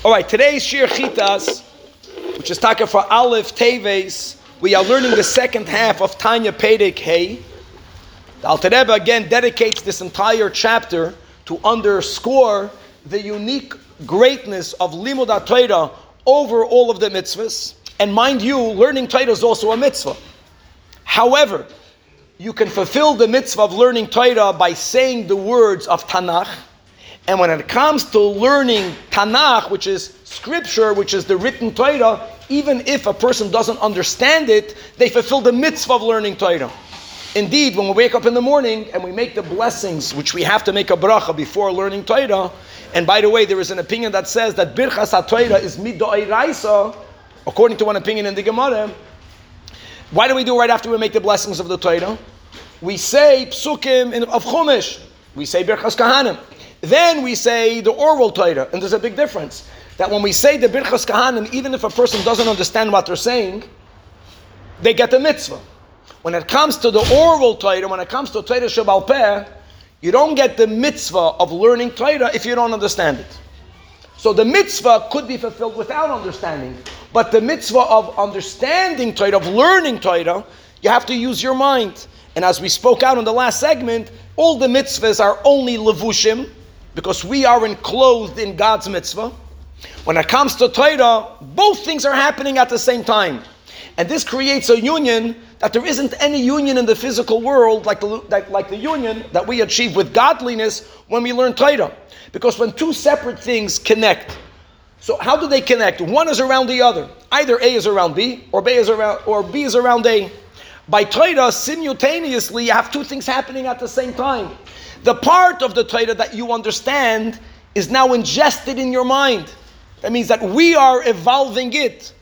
All right, today's Shir Chitas, which is Taka for Aleph Teves, we are learning the second half of Tanya Perek Hey. The Alter again dedicates this entire chapter to underscore the unique greatness of Limud Torah over all of the mitzvahs. And mind you, learning Torah is also a mitzvah. However, you can fulfill the mitzvah of learning Torah by saying the words of Tanakh. And when it comes to learning Tanakh, which is scripture, which is the written Torah, even if a person doesn't understand it, they fulfill the mitzvah of learning Torah. Indeed, when we wake up in the morning and we make the blessings, which we have to make a bracha before learning Torah, and by the way, there is an opinion that says that Birchas HaTorah is midoiraisa, according to one opinion in the Gemara. Why do we do right after we make the blessings of the Torah? We say psukim of Chumash. We say Birchas Kahanim. Then we say the oral Torah, and there's a big difference. That when we say the Birchas Kahanim, even if a person doesn't understand what they're saying, they get the mitzvah. When it comes to the oral Torah, when it comes to Torah Sheba'al Peh, you don't get the mitzvah of learning Torah if you don't understand it. So the mitzvah could be fulfilled without understanding, but the mitzvah of understanding Torah, of learning Torah, you have to use your mind. And as we spoke out in the last segment, all the mitzvahs are only levushim, because we are enclosed in God's mitzvah. When it comes to Torah, both things are happening at the same time. And this creates a union that there isn't any union in the physical world like the, like, like the union that we achieve with godliness when we learn Torah. Because when two separate things connect, so how do they connect? One is around the other. Either A is around B, or B is around, or B is around A. By Torah, simultaneously, you have two things happening at the same time. The part of the Torah that you understand is now ingested in your mind. That means that we are evolving it.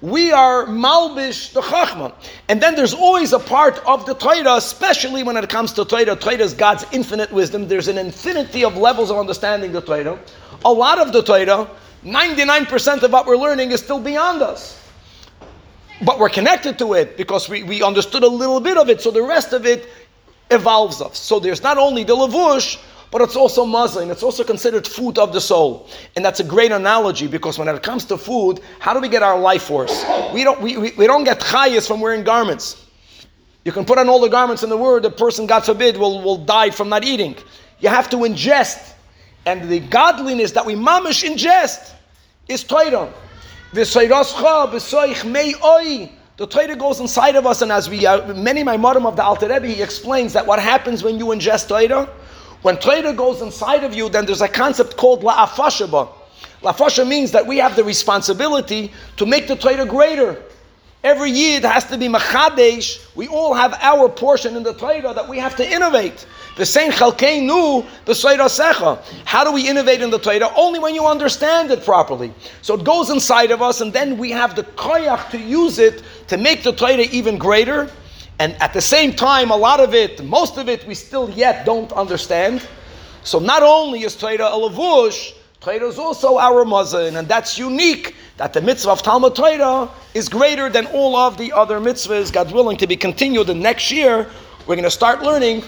We are malbish the chachma. And then there's always a part of the Torah, especially when it comes to Torah. Torah is God's infinite wisdom. There's an infinity of levels of understanding the Torah. A lot of the Torah, 99% of what we're learning is still beyond us. But we're connected to it because we, we understood a little bit of it. So the rest of it evolves us. So there's not only the lavush, but it's also muslin. It's also considered food of the soul. And that's a great analogy because when it comes to food, how do we get our life force? We don't, we, we, we don't get chayas from wearing garments. You can put on all the garments in the world, the person, God forbid, will, will die from not eating. You have to ingest. And the godliness that we mamish ingest is Torah. The Torah goes inside of us, and as we, uh, many my modem of the Alter Rebbe, he explains that what happens when you ingest Torah, when Torah goes inside of you, then there's a concept called la'afashaba. La'afasha means that we have the responsibility to make the Torah greater. Every year it has to be machadesh. We all have our portion in the Torah that we have to innovate. The same chalkeinu secha. How do we innovate in the Torah? Only when you understand it properly. So it goes inside of us, and then we have the koyach to use it to make the Torah even greater. And at the same time, a lot of it, most of it, we still yet don't understand. So not only is Torah a lavush, Torah is also our mazan, and that's unique that the mitzvah of Talmud Torah is greater than all of the other mitzvahs. God willing to be continued. And next year, we're going to start learning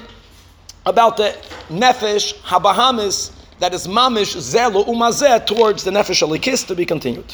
about the nefesh habahamis that is mamish zelu umazeh towards the nefesh elokis to be continued.